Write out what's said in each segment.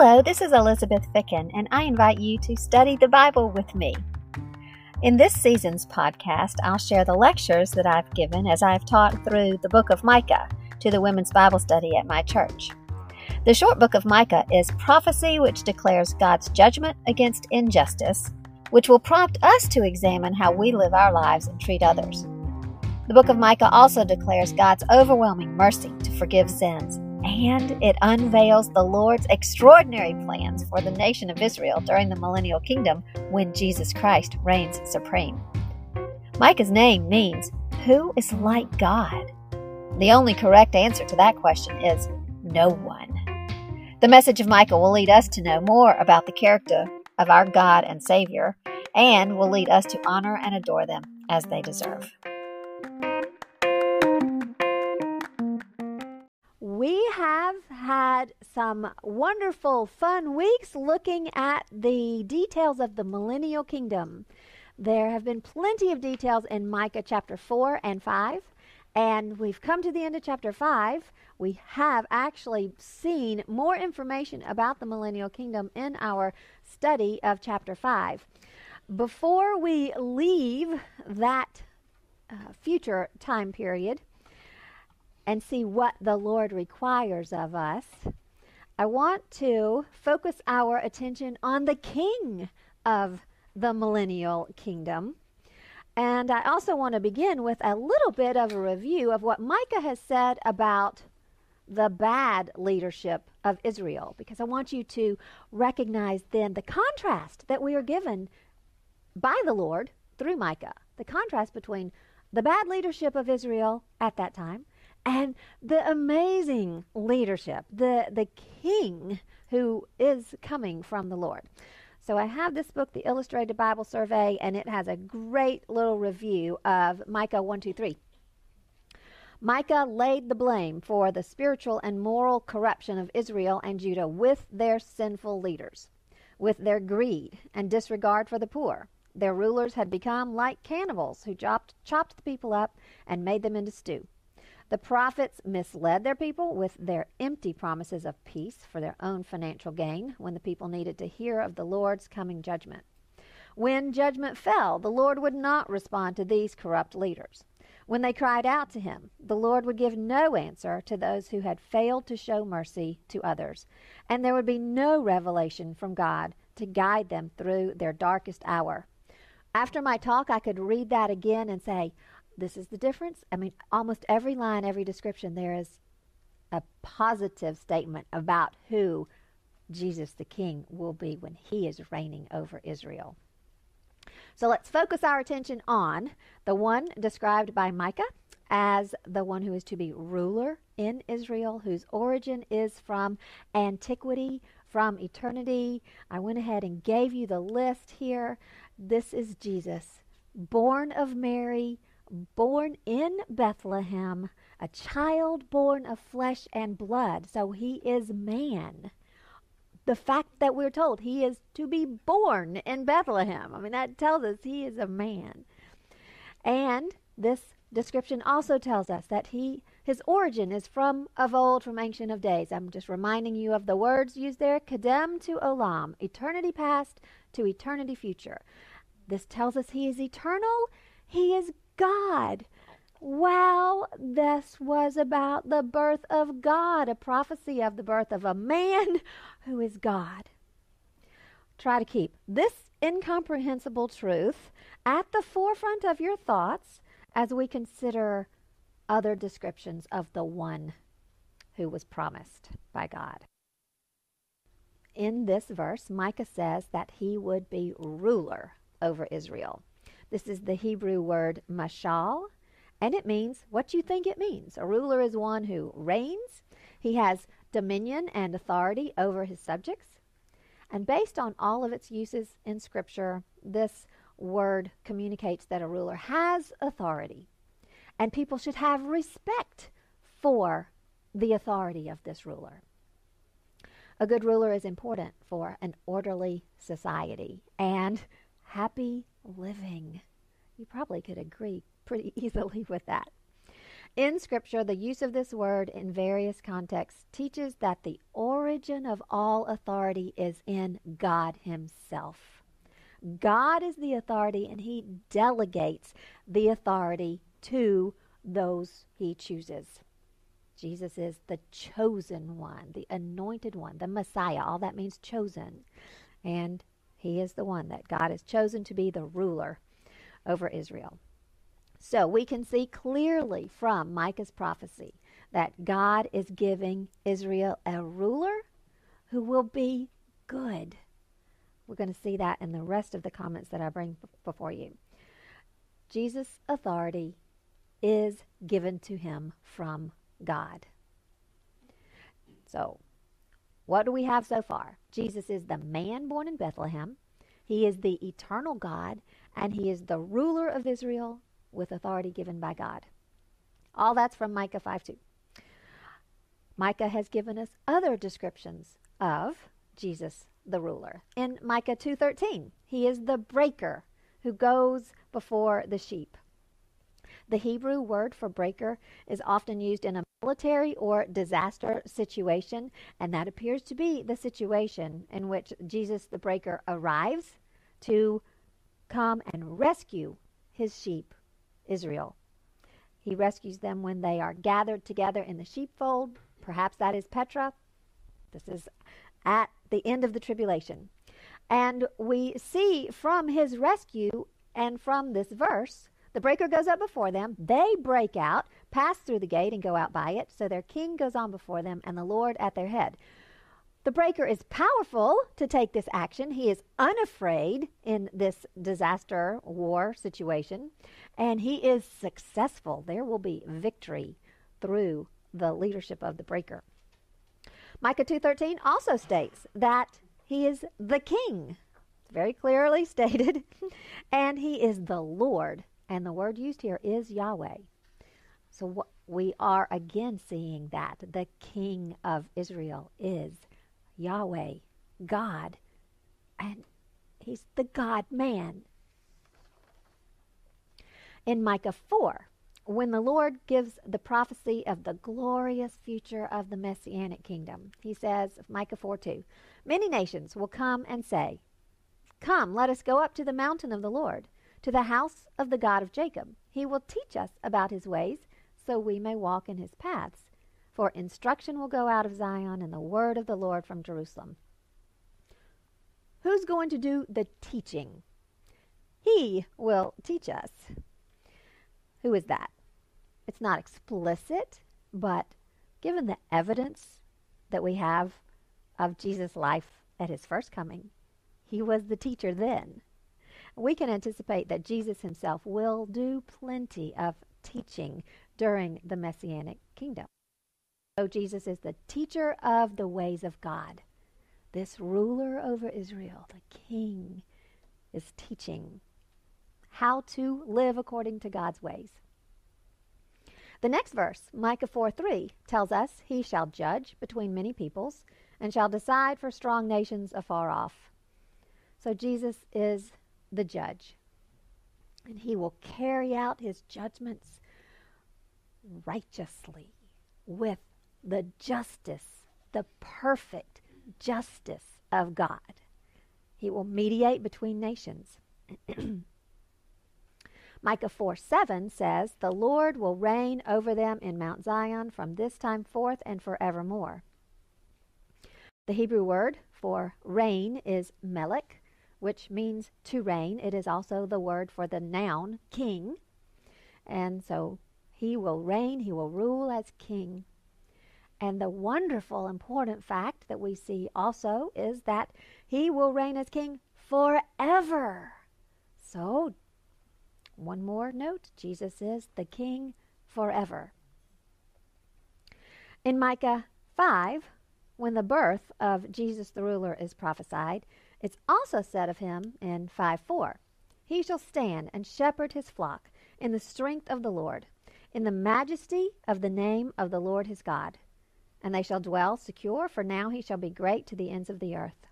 Hello, this is Elizabeth Ficken, and I invite you to study the Bible with me. In this season's podcast, I'll share the lectures that I've given as I've taught through the book of Micah to the women's Bible study at my church. The short book of Micah is prophecy which declares God's judgment against injustice, which will prompt us to examine how we live our lives and treat others. The book of Micah also declares God's overwhelming mercy to forgive sins and it unveils the Lord's extraordinary plans for the nation of Israel during the millennial kingdom when Jesus Christ reigns supreme. Micah's name means, Who is like God? The only correct answer to that question is no one. The message of Micah will lead us to know more about the character of our God and Savior, and will lead us to honor and adore them as they deserve. Had some wonderful, fun weeks looking at the details of the millennial kingdom. There have been plenty of details in Micah chapter 4 and 5, and we've come to the end of chapter 5. We have actually seen more information about the millennial kingdom in our study of chapter 5. Before we leave that uh, future time period, and see what the Lord requires of us, I want to focus our attention on the King of the millennial kingdom. And I also want to begin with a little bit of a review of what Micah has said about the bad leadership of Israel, because I want you to recognize then the contrast that we are given by the Lord through Micah. The contrast between the bad leadership of Israel at that time and the amazing leadership, the, the king who is coming from the Lord. So I have this book, The Illustrated Bible Survey, and it has a great little review of Micah 1, 2, 3. Micah laid the blame for the spiritual and moral corruption of Israel and Judah with their sinful leaders, with their greed and disregard for the poor. Their rulers had become like cannibals who chopped, chopped the people up and made them into stew. The prophets misled their people with their empty promises of peace for their own financial gain when the people needed to hear of the Lord's coming judgment. When judgment fell, the Lord would not respond to these corrupt leaders. When they cried out to him, the Lord would give no answer to those who had failed to show mercy to others, and there would be no revelation from God to guide them through their darkest hour. After my talk, I could read that again and say, this is the difference. I mean, almost every line, every description, there is a positive statement about who Jesus the King will be when he is reigning over Israel. So let's focus our attention on the one described by Micah as the one who is to be ruler in Israel, whose origin is from antiquity, from eternity. I went ahead and gave you the list here. This is Jesus, born of Mary, born in Bethlehem, a child born of flesh and blood. So he is man. The fact that we're told he is to be born in Bethlehem, I mean, that tells us he is a man. And this description also tells us that he his origin is from of old, from ancient of days. I'm just reminding you of the words used there, kadem to olam, eternity past to eternity future. This tells us he is eternal, he is God. Well, this was about the birth of God, a prophecy of the birth of a man who is God. Try to keep this incomprehensible truth at the forefront of your thoughts as we consider other descriptions of the one who was promised by God. In this verse, Micah says that he would be ruler over Israel. This is the Hebrew word mashal, and it means what you think it means. A ruler is one who reigns, he has dominion and authority over his subjects. And based on all of its uses in Scripture, this word communicates that a ruler has authority, and people should have respect for the authority of this ruler. A good ruler is important for an orderly society and happy living. You probably could agree pretty easily with that. In Scripture, the use of this word in various contexts teaches that the origin of all authority is in God Himself. God is the authority, and He delegates the authority to those He chooses. Jesus is the chosen one, the anointed one, the Messiah. All that means chosen. And he is the one that God has chosen to be the ruler over Israel. So we can see clearly from Micah's prophecy that God is giving Israel a ruler who will be good. We're going to see that in the rest of the comments that I bring before you. Jesus' authority is given to him from God. So, what do we have so far? Jesus is the man born in Bethlehem. He is the eternal God, and he is the ruler of Israel with authority given by God. All that's from Micah 5 2. Micah has given us other descriptions of Jesus the ruler. In Micah 2:13, he is the breaker who goes before the sheep. The Hebrew word for breaker is often used in a military or disaster situation, and that appears to be the situation in which Jesus the breaker arrives to come and rescue his sheep, Israel. He rescues them when they are gathered together in the sheepfold. Perhaps that is Petra. This is at the end of the tribulation. And we see from his rescue and from this verse the breaker goes up before them. They break out, pass through the gate, and go out by it. So their king goes on before them, and the Lord at their head. The breaker is powerful to take this action. He is unafraid in this disaster war situation, and he is successful. There will be victory through the leadership of the breaker. Micah 2:13 also states that he is the king. very clearly stated, and he is the Lord and the word used here is Yahweh. So we are again seeing that the King of Israel is Yahweh, God, and he's the God man. In Micah 4, when the Lord gives the prophecy of the glorious future of the Messianic kingdom, he says, Micah 4 2, many nations will come and say, Come, let us go up to the mountain of the Lord to the house of the God of Jacob. He will teach us about his ways, so we may walk in his paths. For instruction will go out of Zion, and the word of the Lord from Jerusalem. Who's going to do the teaching? He will teach us. Who is that? It's not explicit, but given the evidence that we have of Jesus' life at his first coming, he was the teacher then we can anticipate that Jesus himself will do plenty of teaching during the Messianic kingdom. So Jesus is the teacher of the ways of God. This ruler over Israel, the king, is teaching how to live according to God's ways. The next verse, Micah 4 3, tells us, He shall judge between many peoples and shall decide for strong nations afar off. So Jesus is the judge. And he will carry out his judgments righteously with the justice, the perfect justice of God. He will mediate between nations. Micah 4 7 says, The Lord will reign over them in Mount Zion from this time forth and forevermore. The Hebrew word for reign is melech, which means to reign. It is also the word for the noun king. And so he will reign, he will rule as king. And the wonderful, important fact that we see also is that he will reign as king forever. So, one more note Jesus is the king forever. In Micah 5, when the birth of Jesus the ruler is prophesied, it's also said of him in 5 4 He shall stand and shepherd his flock in the strength of the Lord, in the majesty of the name of the Lord his God. And they shall dwell secure, for now he shall be great to the ends of the earth.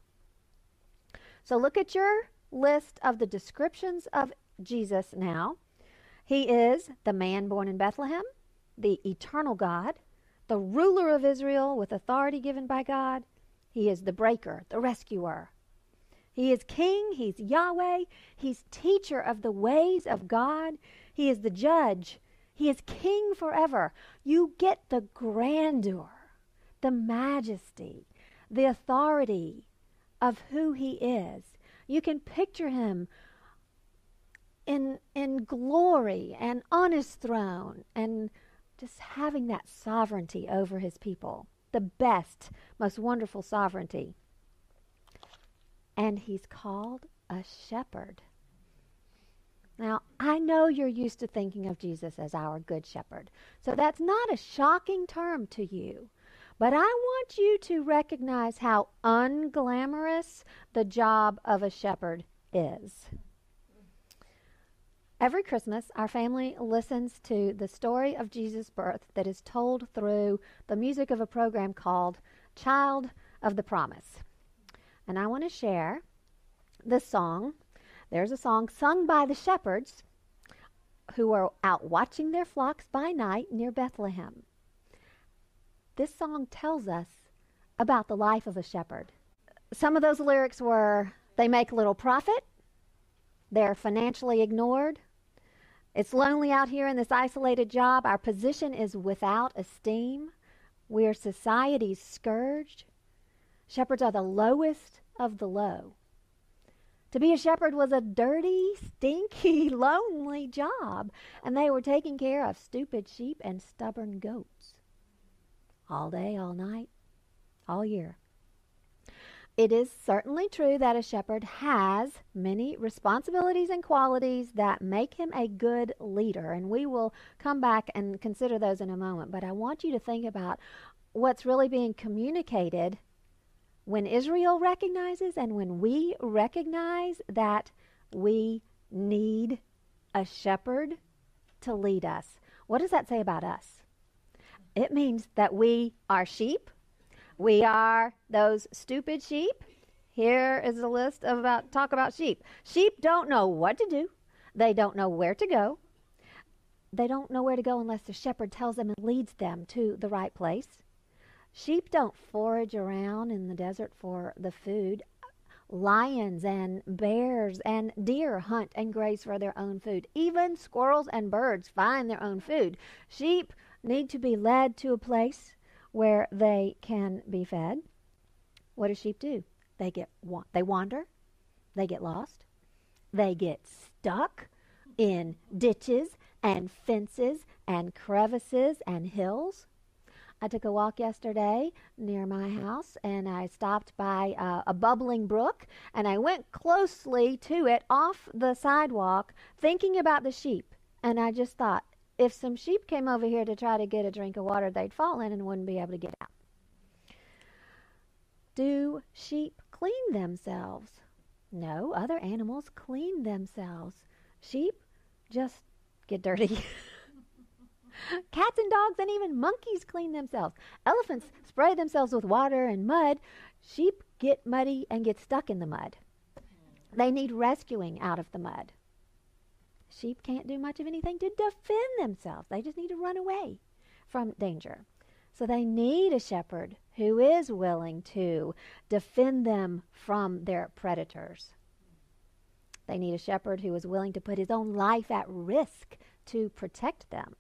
So look at your list of the descriptions of Jesus now. He is the man born in Bethlehem. the eternal God, the ruler of Israel with authority given by God. He is the breaker, the rescuer. He is king, he's Yahweh, he's teacher of the ways of God, he is the judge, he is king forever. You get the grandeur, the majesty, the authority of who he is. You can picture him in in glory and on his throne and just having that sovereignty over his people. The best, most wonderful sovereignty. And he's called a shepherd. Now, I know you're used to thinking of Jesus as our good shepherd. So that's not a shocking term to you. But I want you to recognize how unglamorous the job of a shepherd is. Every Christmas, our family listens to the story of Jesus' birth that is told through the music of a program called Child of the Promise. And I want to share this song. There's a song sung by the shepherds who are out watching their flocks by night near Bethlehem. This song tells us about the life of a shepherd. Some of those lyrics were they make little profit, they're financially ignored, it's lonely out here in this isolated job. Our position is without esteem. We are society's scourge. Shepherds are the lowest of the low. To be a shepherd was a dirty, stinky, lonely job, and they were taking care of stupid sheep and stubborn goats. All day, all night, all year. It is certainly true that a shepherd has many responsibilities and qualities that make him a good leader, and we will come back and consider those in a moment. But I want you to think about what's really being communicated when Israel recognizes and when we recognize that we need a shepherd to lead us. What does that say about us? It means that we are sheep we are those stupid sheep. Here is a list of about talk about sheep. Sheep don't know what to do. They don't know where to go. They don't know where to go unless the shepherd tells them and leads them to the right place. Sheep don't forage around in the desert for the food. Lions and bears and deer hunt and graze for their own food. Even squirrels and birds find their own food. Sheep need to be led to a place where they can be fed. What do sheep do? They get they wander, they get lost, they get stuck in ditches and fences and crevices and hills. I took a walk yesterday near my house and I stopped by uh, a bubbling brook and I went closely to it off the sidewalk thinking about the sheep. And I just thought, if some sheep came over here to try to get a drink of water, they'd fall in and wouldn't be able to get out. Do sheep clean themselves? No, other animals clean themselves. Sheep just get dirty. Cats and dogs and even monkeys clean themselves. Elephants spray themselves with water and mud. Sheep get muddy and get stuck in the mud. They need rescuing out of the mud. Sheep can't do much of anything to defend themselves. They just need to run away from danger. So they need a shepherd who is willing to defend them from their predators. They need a shepherd who is willing to put his own life at risk to protect them.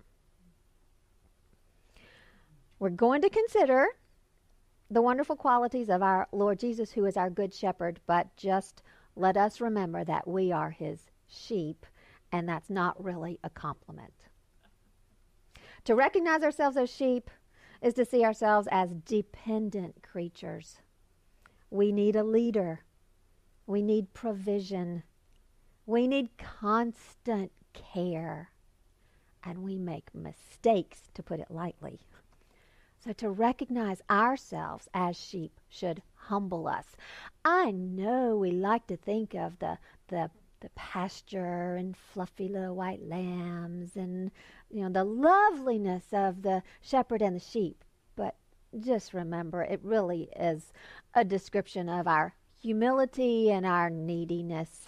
We're going to consider the wonderful qualities of our Lord Jesus, who is our good shepherd, but just let us remember that we are his sheep and that's not really a compliment. To recognize ourselves as sheep is to see ourselves as dependent creatures. We need a leader. We need provision. We need constant care. And we make mistakes, to put it lightly. So, to recognize ourselves as sheep should humble us. I know we like to think of the, the the pasture and fluffy little white lambs and you know the loveliness of the shepherd and the sheep but just remember it really is a description of our humility and our neediness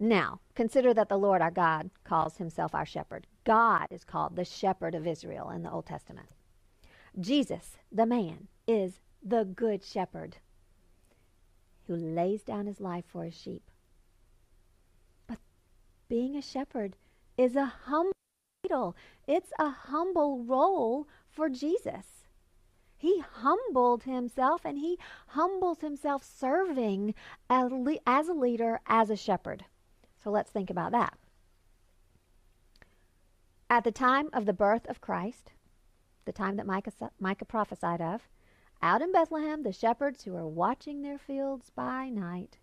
Now, consider that the Lord our God calls himself our shepherd. God is called the shepherd of Israel in the Old Testament. Jesus, the man, is the good shepherd who lays down his life for his sheep. But being a shepherd is a humble title. It's a humble role for Jesus. He humbled himself and he humbles himself serving as a leader, as a shepherd. So let's think about that. At the time of the birth of Christ, the time that Micah, Micah prophesied of, out in Bethlehem, the shepherds who are watching their fields by night.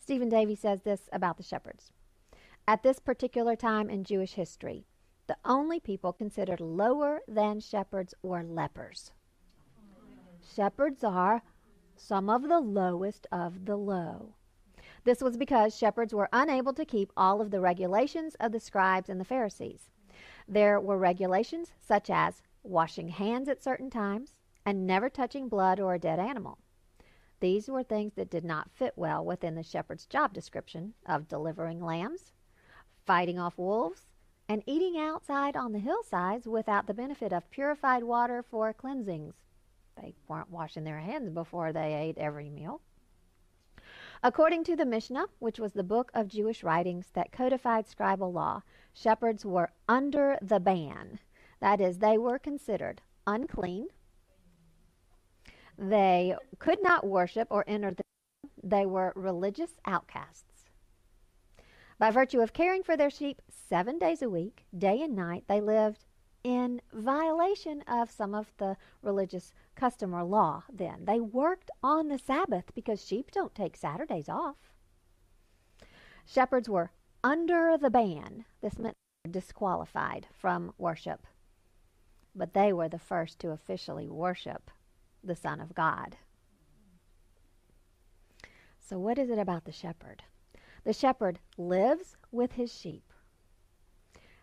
Stephen Davey says this about the shepherds. At this particular time in Jewish history, the only people considered lower than shepherds were lepers. Shepherds are some of the lowest of the low. This was because shepherds were unable to keep all of the regulations of the scribes and the Pharisees. There were regulations such as washing hands at certain times and never touching blood or a dead animal. These were things that did not fit well within the shepherd's job description of delivering lambs, fighting off wolves, and eating outside on the hillsides without the benefit of purified water for cleansings. They weren't washing their hands before they ate every meal. According to the Mishnah, which was the book of Jewish writings that codified scribal law, shepherds were under the ban. That is, they were considered unclean. They could not worship or enter the they were religious outcasts. By virtue of caring for their sheep seven days a week, day and night, they lived in violation of some of the religious custom or law then. They worked on the Sabbath because sheep don't take Saturdays off. Shepherds were under the ban. This meant they were disqualified from worship. But they were the first to officially worship the Son of God. So, what is it about the shepherd? The shepherd lives with his sheep.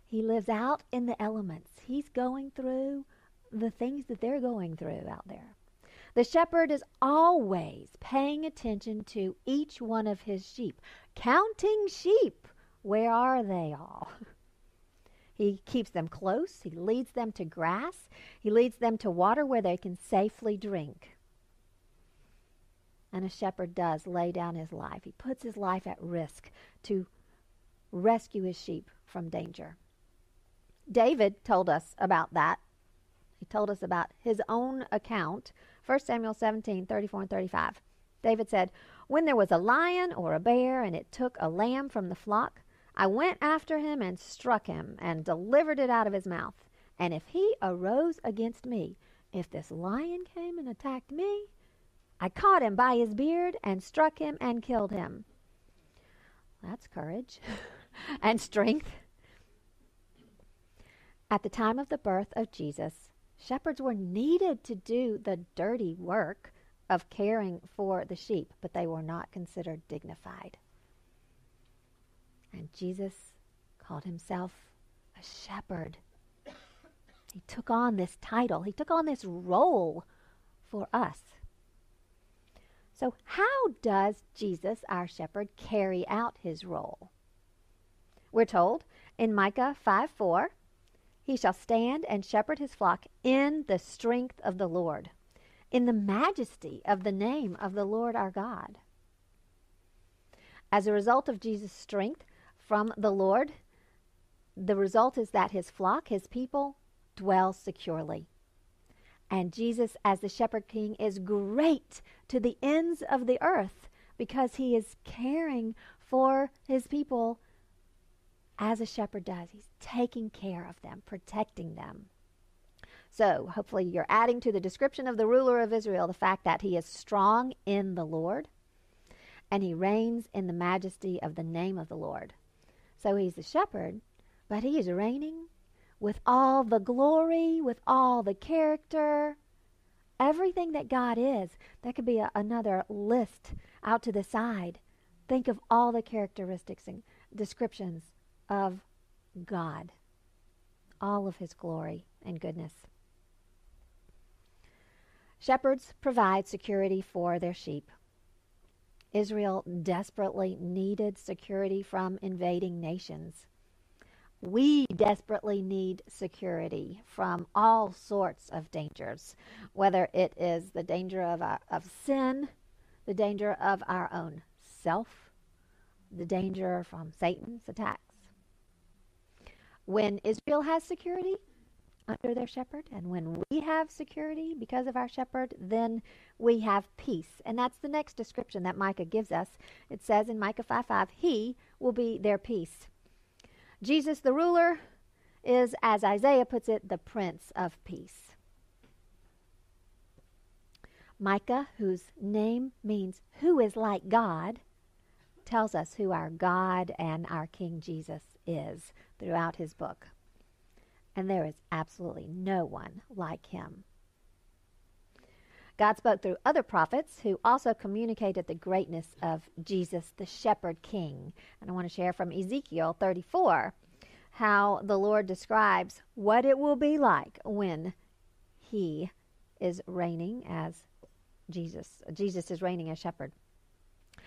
He lives out in the elements. He's going through the things that they're going through out there. The shepherd is always paying attention to each one of his sheep, counting sheep. Where are they all? He keeps them close. He leads them to grass. He leads them to water where they can safely drink. And a shepherd does lay down his life. He puts his life at risk to rescue his sheep from danger. David told us about that. He told us about his own account. 1 Samuel 17, 34 and 35. David said, When there was a lion or a bear and it took a lamb from the flock, I went after him and struck him and delivered it out of his mouth. And if he arose against me, if this lion came and attacked me, I caught him by his beard and struck him and killed him. That's courage and strength. At the time of the birth of Jesus, shepherds were needed to do the dirty work of caring for the sheep, but they were not considered dignified. And Jesus called himself a shepherd. He took on this title, he took on this role for us. So, how does Jesus, our shepherd, carry out his role? We're told in Micah 5 4, he shall stand and shepherd his flock in the strength of the Lord, in the majesty of the name of the Lord our God. As a result of Jesus' strength, from the Lord, the result is that his flock, his people, dwell securely. And Jesus, as the shepherd king, is great to the ends of the earth because he is caring for his people as a shepherd does. He's taking care of them, protecting them. So, hopefully, you're adding to the description of the ruler of Israel the fact that he is strong in the Lord and he reigns in the majesty of the name of the Lord. So he's the shepherd, but he is reigning with all the glory, with all the character, everything that God is. That could be a, another list out to the side. Think of all the characteristics and descriptions of God, all of his glory and goodness. Shepherds provide security for their sheep. Israel desperately needed security from invading nations. We desperately need security from all sorts of dangers, whether it is the danger of, our, of sin, the danger of our own self, the danger from Satan's attacks. When Israel has security under their shepherd, and when we have security because of our shepherd, then we have peace. And that's the next description that Micah gives us. It says in Micah 5 5, He will be their peace. Jesus, the ruler, is, as Isaiah puts it, the Prince of Peace. Micah, whose name means who is like God, tells us who our God and our King Jesus is throughout his book. And there is absolutely no one like him. God spoke through other prophets who also communicated the greatness of Jesus, the shepherd king. And I want to share from Ezekiel 34 how the Lord describes what it will be like when he is reigning as Jesus. Jesus is reigning as shepherd.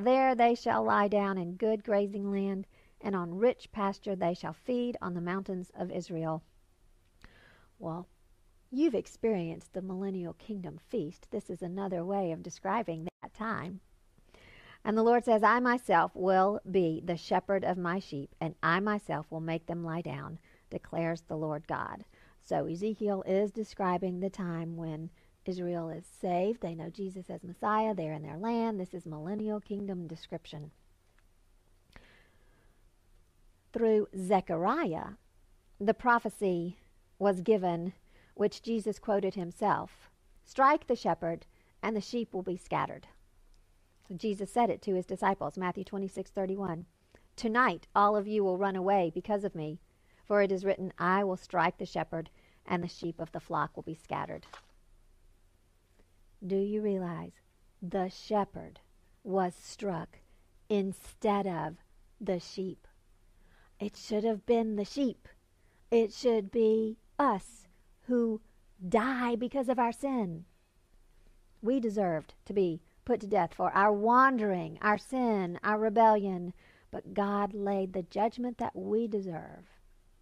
There they shall lie down in good grazing land, and on rich pasture they shall feed on the mountains of Israel. Well, you've experienced the millennial kingdom feast. This is another way of describing that time. And the Lord says, I myself will be the shepherd of my sheep, and I myself will make them lie down, declares the Lord God. So Ezekiel is describing the time when Israel is saved. They know Jesus as Messiah. They're in their land. This is millennial kingdom description through Zechariah, the prophecy was given, which Jesus quoted himself Strike the shepherd, and the sheep will be scattered. Jesus said it to his disciples, Matthew 26 31. Tonight all of you will run away because of me, for it is written, I will strike the shepherd, and the sheep of the flock will be scattered. Do you realize the shepherd was struck instead of the sheep? It should have been the sheep. It should be us who die because of our sin. We deserved to be put to death for our wandering, our sin, our rebellion, but God laid the judgment that we deserve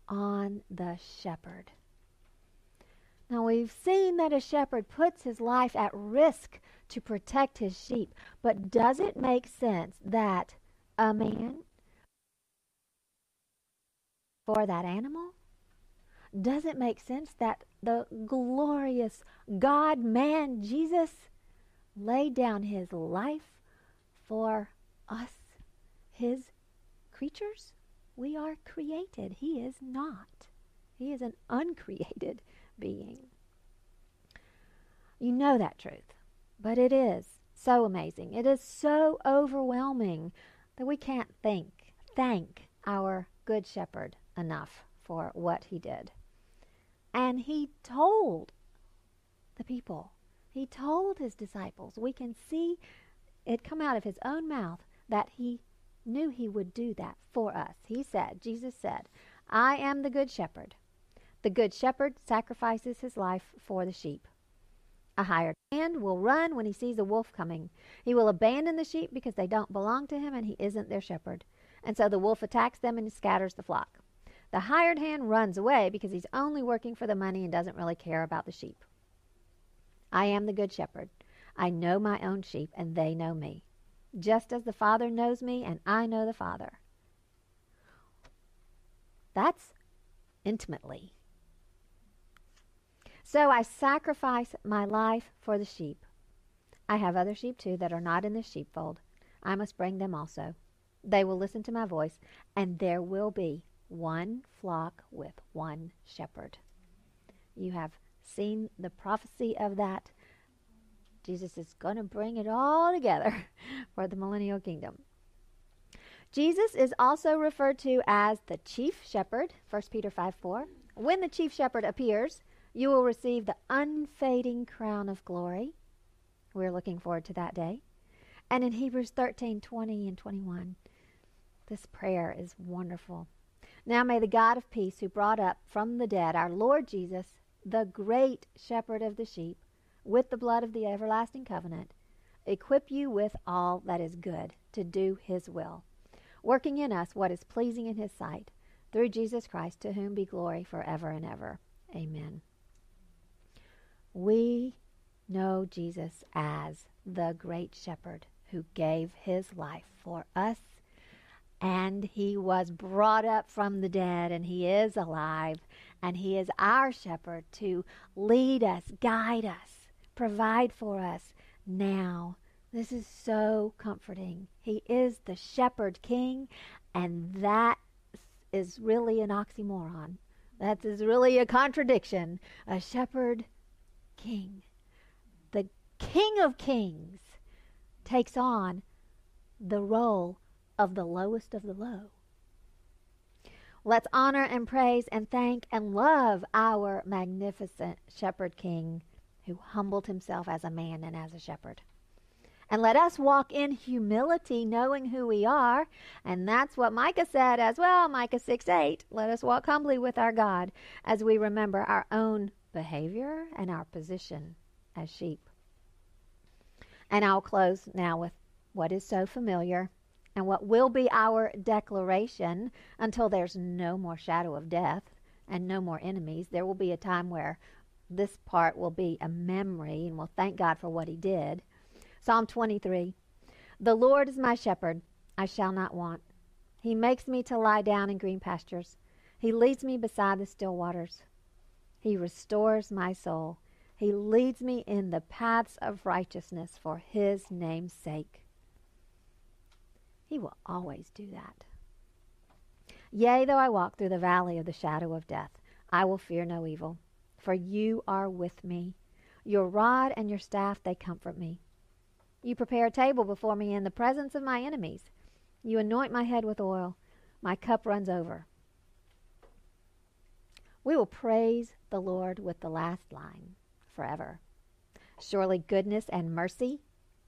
on the shepherd. Now we've seen that a shepherd puts his life at risk to protect his sheep, but does it make sense that a man for that animal? Does it make sense that the glorious God man Jesus laid down his life for us, his creatures? We are created. He is not. He is an uncreated being. You know that truth, but it is so amazing. It is so overwhelming that we can't think, thank our Good Shepherd enough for what he did. And he told the people, he told his disciples, we can see it come out of his own mouth that he knew he would do that for us. He said, Jesus said, I am the good shepherd. The good shepherd sacrifices his life for the sheep. A hired hand will run when he sees a wolf coming. He will abandon the sheep because they don't belong to him and he isn't their shepherd. And so the wolf attacks them and scatters the flock. The hired hand runs away because he's only working for the money and doesn't really care about the sheep. I am the good shepherd. I know my own sheep, and they know me, just as the Father knows me, and I know the Father. That's intimately. So I sacrifice my life for the sheep. I have other sheep too that are not in this sheepfold. I must bring them also. They will listen to my voice, and there will be one flock with one shepherd. You have seen the prophecy of that Jesus is going to bring it all together for the millennial kingdom. Jesus is also referred to as the chief shepherd, 1 Peter 5 4. When the chief shepherd appears, you will receive the unfading crown of glory. We're looking forward to that day. And in Hebrews 13 20 and 21, this prayer is wonderful. Now may the God of peace, who brought up from the dead our Lord Jesus, the great shepherd of the sheep, with the blood of the everlasting covenant, equip you with all that is good to do his will, working in us what is pleasing in his sight, through Jesus Christ, to whom be glory forever and ever. Amen. We know Jesus as the great shepherd who gave his life for us and he was brought up from the dead and he is alive and he is our shepherd to lead us, guide us, provide for us now. This is so comforting. He is the shepherd king and that is really an oxymoron. That is really a contradiction. A shepherd king. The king of kings takes on the role of the lowest of the low. Let's honor and praise and thank and love our magnificent shepherd king who humbled himself as a man and as a shepherd. And let us walk in humility, knowing who we are. And that's what Micah said as well, Micah 6 8. Let us walk humbly with our God as we remember our own behavior and our position as sheep. And I'll close now with what is so familiar and what will be our declaration until there's no more shadow of death and no more enemies. There will be a time where this part will be a memory and we'll thank God for what He did. Psalm 23 The Lord is my shepherd, I shall not want. He makes me to lie down in green pastures. He leads me beside the still waters. He restores my soul. He leads me in the paths of righteousness for His name's sake. He will always do that. Yea, though I walk through the valley of the shadow of death, I will fear no evil, for you are with me. Your rod and your staff, they comfort me. You prepare a table before me in the presence of my enemies. You anoint my head with oil. My cup runs over. We will praise the Lord with the last line forever. Surely goodness and mercy,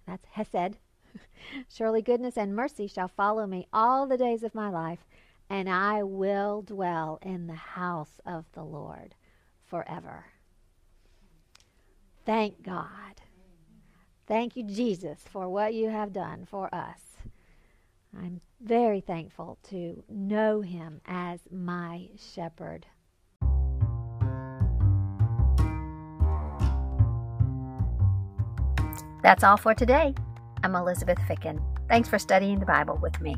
that's Hesed, Surely goodness and mercy shall follow me all the days of my life, and I will dwell in the house of the Lord forever. Thank God. Thank you, Jesus, for what you have done for us. I'm very thankful to know him as my shepherd. That's all for today. I'm Elizabeth Ficken. Thanks for studying the Bible with me.